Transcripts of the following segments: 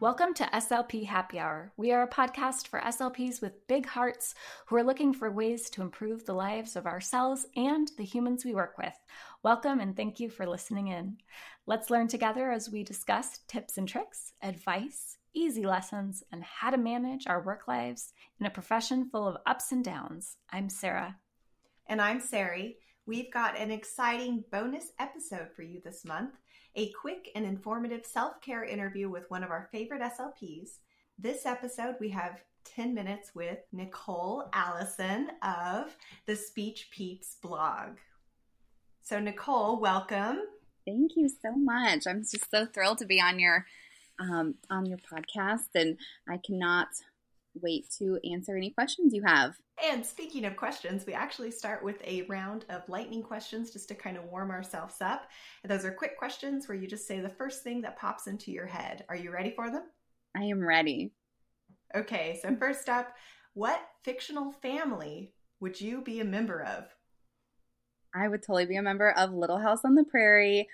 Welcome to SLP Happy Hour. We are a podcast for SLPs with big hearts who are looking for ways to improve the lives of ourselves and the humans we work with. Welcome and thank you for listening in. Let's learn together as we discuss tips and tricks, advice, easy lessons, and how to manage our work lives in a profession full of ups and downs. I'm Sarah. And I'm Sari. We've got an exciting bonus episode for you this month a quick and informative self care interview with one of our favorite SLPs. This episode, we have 10 minutes with Nicole Allison of the Speech Peeps blog. So, Nicole, welcome. Thank you so much. I'm just so thrilled to be on your um, on your podcast, and I cannot wait to answer any questions you have. And speaking of questions, we actually start with a round of lightning questions just to kind of warm ourselves up. And those are quick questions where you just say the first thing that pops into your head. Are you ready for them? I am ready. Okay, so first up, what fictional family would you be a member of? I would totally be a member of Little House on the Prairie.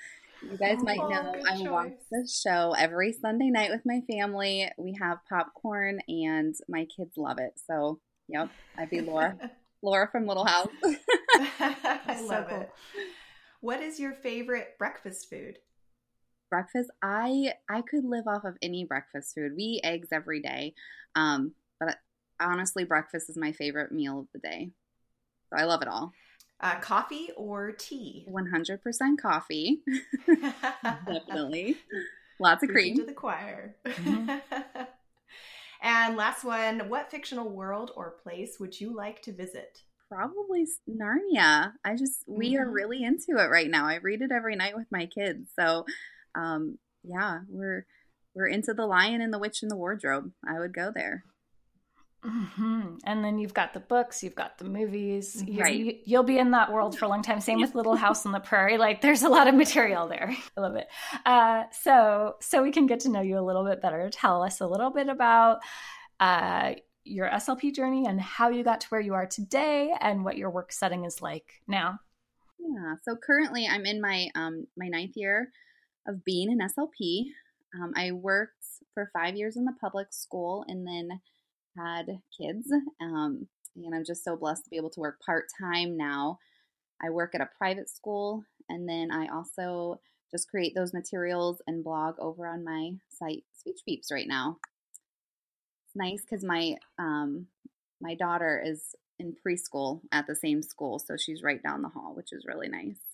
You guys oh, might know I choice. watch this show every Sunday night with my family. We have popcorn and my kids love it. So, yep, I'd be Laura. Laura from Little House. I love so cool. it. What is your favorite breakfast food? Breakfast, I I could live off of any breakfast food. We eat eggs every day. Um, but honestly, breakfast is my favorite meal of the day. So I love it all. Uh, coffee or tea? 100% coffee. Definitely. Lots of cream. To the choir. Mm-hmm. and last one what fictional world or place would you like to visit? Probably Narnia. I just, we mm-hmm. are really into it right now. I read it every night with my kids. So, um, yeah, we're we're into the Lion and the Witch and the Wardrobe. I would go there. Mm-hmm. And then you've got the books, you've got the movies. Right. You, you'll be in that world for a long time. Same with Little House on the Prairie. Like there's a lot of material there. I love it. Uh, so so we can get to know you a little bit better. Tell us a little bit about uh, your SLP journey and how you got to where you are today, and what your work setting is like now. Yeah. So currently, I'm in my um, my ninth year of being an SLP. Um, I worked for five years in the public school, and then had kids. Um, and I'm just so blessed to be able to work part time now. I work at a private school, and then I also just create those materials and blog over on my site, Speech Peeps, right now. It's nice because my um, my daughter is in preschool at the same school, so she's right down the hall, which is really nice.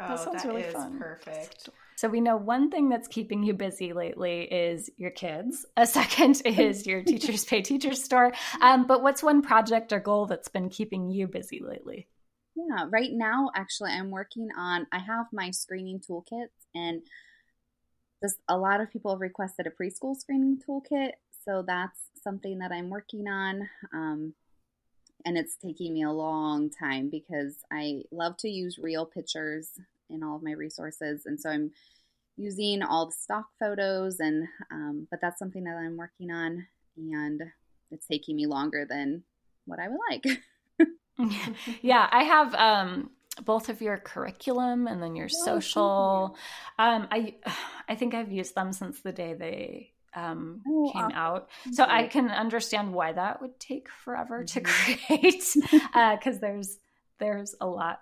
Oh, that sounds that really fun. Perfect. So we know one thing that's keeping you busy lately is your kids. A second is your Teachers Pay Teachers store. Um, but what's one project or goal that's been keeping you busy lately? Yeah, right now, actually, I'm working on, I have my screening toolkits, and just a lot of people have requested a preschool screening toolkit. So that's something that I'm working on. Um, and it's taking me a long time because I love to use real pictures in all of my resources. And so I'm using all the stock photos and um, but that's something that I'm working on and it's taking me longer than what I would like. yeah, I have um, both of your curriculum and then your oh, social. Um, I I think I've used them since the day they um, oh, came awesome. out. So I can understand why that would take forever mm-hmm. to create because uh, there's there's a lot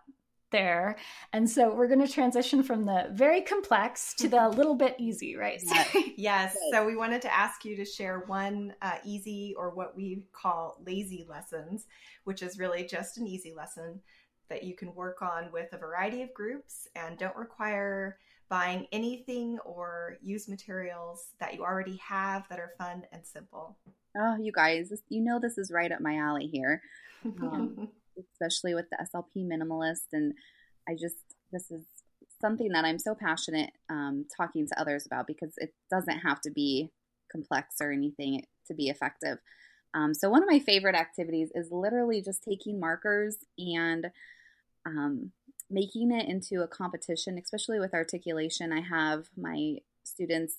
there. And so we're going to transition from the very complex to the little bit easy, right? yes. So we wanted to ask you to share one uh, easy or what we call lazy lessons, which is really just an easy lesson that you can work on with a variety of groups and don't require buying anything or use materials that you already have that are fun and simple. Oh, you guys, you know this is right up my alley here. Um, especially with the SLP minimalist. And I just, this is something that I'm so passionate um, talking to others about because it doesn't have to be complex or anything to be effective. Um, so, one of my favorite activities is literally just taking markers and um, making it into a competition, especially with articulation. I have my students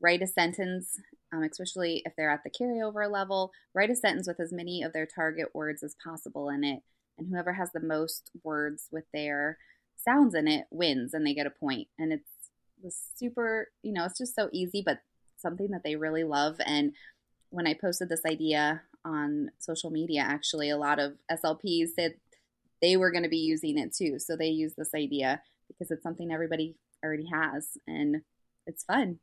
write a sentence, um, especially if they're at the carryover level, write a sentence with as many of their target words as possible in it and whoever has the most words with their sounds in it wins and they get a point. and it's super you know it's just so easy but something that they really love. And when I posted this idea on social media, actually, a lot of SLPs said they were going to be using it too. So they use this idea because it's something everybody already has and it's fun.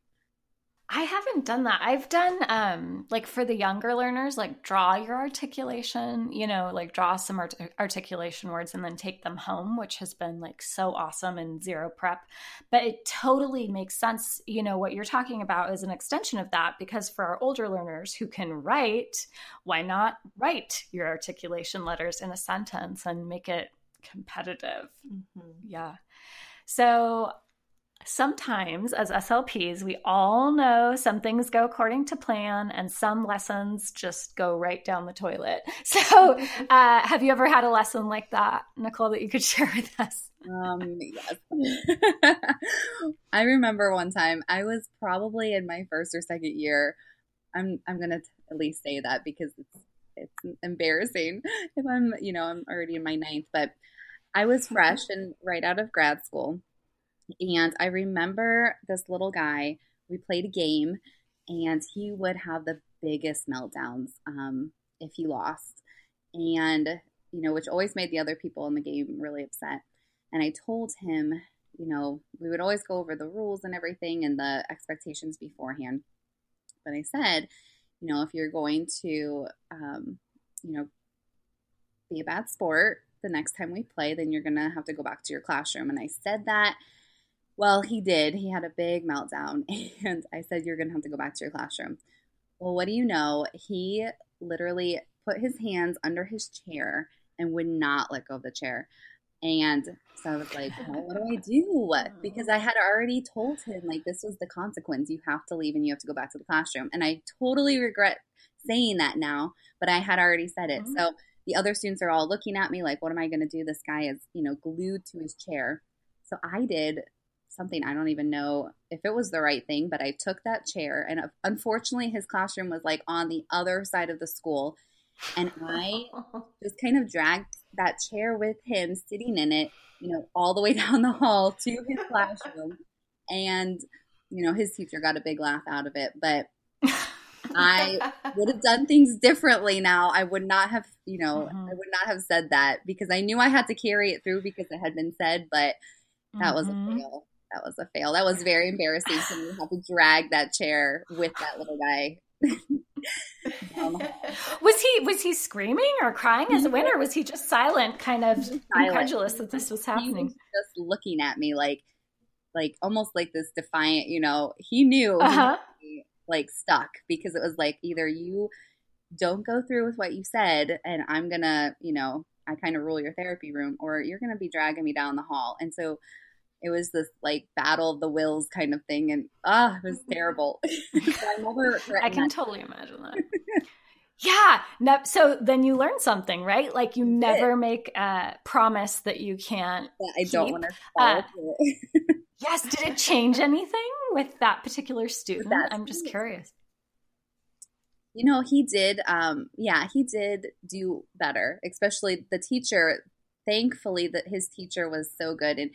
I haven't done that. I've done um like for the younger learners like draw your articulation, you know, like draw some art- articulation words and then take them home, which has been like so awesome and zero prep. But it totally makes sense, you know, what you're talking about is an extension of that because for our older learners who can write, why not write your articulation letters in a sentence and make it competitive? Mm-hmm. Yeah. So sometimes as SLPs, we all know some things go according to plan and some lessons just go right down the toilet. So, uh, have you ever had a lesson like that, Nicole, that you could share with us? Um, yes. I remember one time I was probably in my first or second year. I'm I'm gonna at least say that because it's it's embarrassing if I'm you know I'm already in my ninth, but I was fresh and right out of grad school and I remember this little guy, we played a game, and he would have the biggest meltdowns um, if he lost. And, you know, which always made the other people in the game really upset. And I told him, you know, we would always go over the rules and everything and the expectations beforehand. But I said, you know, if you're going to, um, you know, be a bad sport the next time we play, then you're going to have to go back to your classroom. And I said that well, he did. He had a big meltdown, and I said, You're going to have to go back to your classroom. Well, what do you know? He literally put his hands under his chair and would not let go of the chair. And so I was like, well, what do I do? Because I had already told him, like, this was the consequence. You have to leave and you have to go back to the classroom. And I totally regret saying that now, but I had already said it. Mm-hmm. So the other students are all looking at me like, what am I going to do? This guy is, you know, glued to his chair. So I did something I don't even know if it was the right thing, but I took that chair and unfortunately his classroom was like on the other side of the school and I just kind of dragged that chair with him sitting in it, you know, all the way down the hall to his classroom and you know, his teacher got a big laugh out of it, but I would have done things differently now. I would not have, you know, mm-hmm. I would not have said that because I knew I had to carry it through because it had been said, but that mm-hmm. was a mm-hmm. fail that was a fail. That was very embarrassing to me. Have to drag that chair with that little guy. was he was he screaming or crying as a winner? Was he just silent, kind of silent. incredulous that this was happening? Was just looking at me like, like almost like this defiant. You know, he knew uh-huh. he like stuck because it was like either you don't go through with what you said, and I'm gonna, you know, I kind of rule your therapy room, or you're gonna be dragging me down the hall. And so it was this like battle of the wills kind of thing and ah it was terrible. I, I can that. totally imagine that. Yeah no, so then you learn something right? Like you never make a promise that you can't yeah, i keep. don't want to uh, yes did it change anything with that particular student? I'm just curious. You know he did um yeah he did do better especially the teacher. Thankfully that his teacher was so good and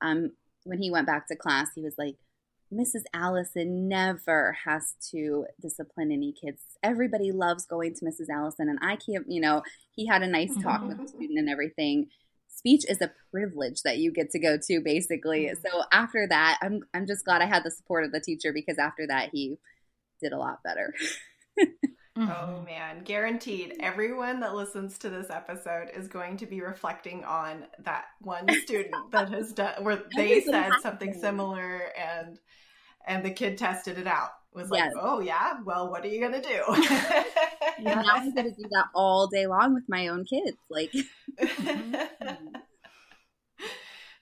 um, when he went back to class, he was like, Mrs. Allison never has to discipline any kids. Everybody loves going to Mrs. Allison, and I can't, you know, he had a nice talk mm-hmm. with the mm-hmm. student and everything. Speech is a privilege that you get to go to, basically. Mm-hmm. So after that, I'm I'm just glad I had the support of the teacher because after that, he did a lot better. Mm-hmm. Oh man, guaranteed everyone that listens to this episode is going to be reflecting on that one student that has done where they said something similar and and the kid tested it out. Was like, yes. "Oh yeah, well, what are you going to do?" yeah, now I'm going to do that all day long with my own kids. Like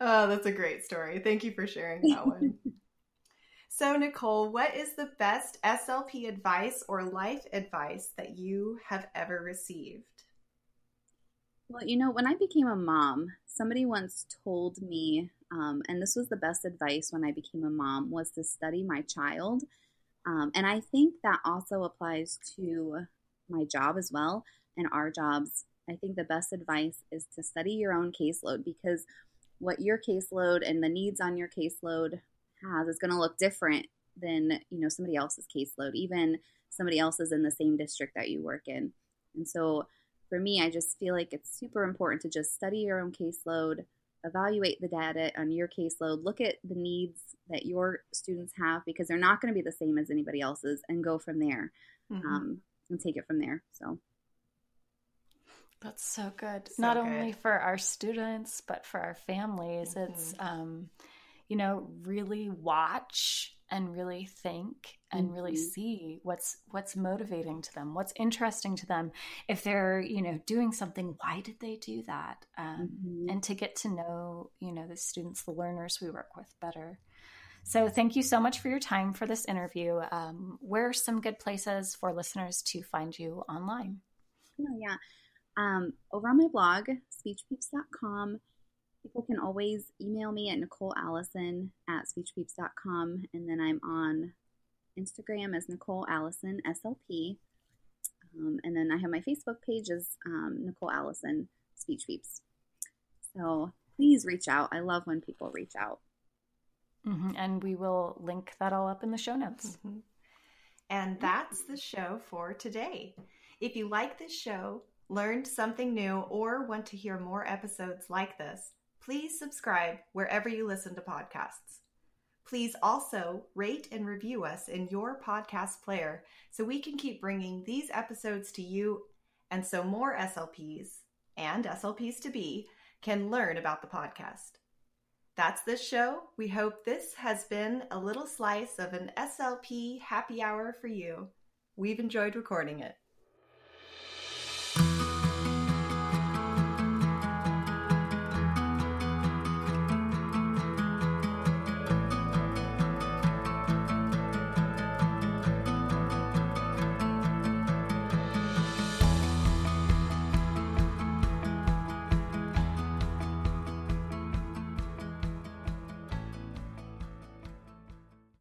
Oh, that's a great story. Thank you for sharing that one. So, Nicole, what is the best SLP advice or life advice that you have ever received? Well, you know, when I became a mom, somebody once told me, um, and this was the best advice when I became a mom, was to study my child. Um, and I think that also applies to my job as well and our jobs. I think the best advice is to study your own caseload because what your caseload and the needs on your caseload has is going to look different than you know somebody else's caseload even somebody else is in the same district that you work in and so for me i just feel like it's super important to just study your own caseload evaluate the data on your caseload look at the needs that your students have because they're not going to be the same as anybody else's and go from there mm-hmm. um, and take it from there so that's so good. So Not good. only for our students, but for our families. Mm-hmm. It's, um, you know, really watch and really think and mm-hmm. really see what's what's motivating to them what's interesting to them. If they're you know doing something why did they do that? Um, mm-hmm. and to get to know you know the students the learners we work with better. So thank you so much for your time for this interview. Um, where are some good places for listeners to find you online? Oh, yeah. Um, over on my blog, speechpeeps.com, people can always email me at Nicole Allison at speechpeeps.com. And then I'm on Instagram as Nicole Allison SLP. Um, and then I have my Facebook page as um, Nicole Allison Speech Peeps. So please reach out. I love when people reach out. Mm-hmm. And we will link that all up in the show notes. Mm-hmm. And that's the show for today. If you like this show, learned something new, or want to hear more episodes like this, please subscribe wherever you listen to podcasts. Please also rate and review us in your podcast player so we can keep bringing these episodes to you and so more SLPs and SLPs to be can learn about the podcast. That's this show. We hope this has been a little slice of an SLP happy hour for you. We've enjoyed recording it.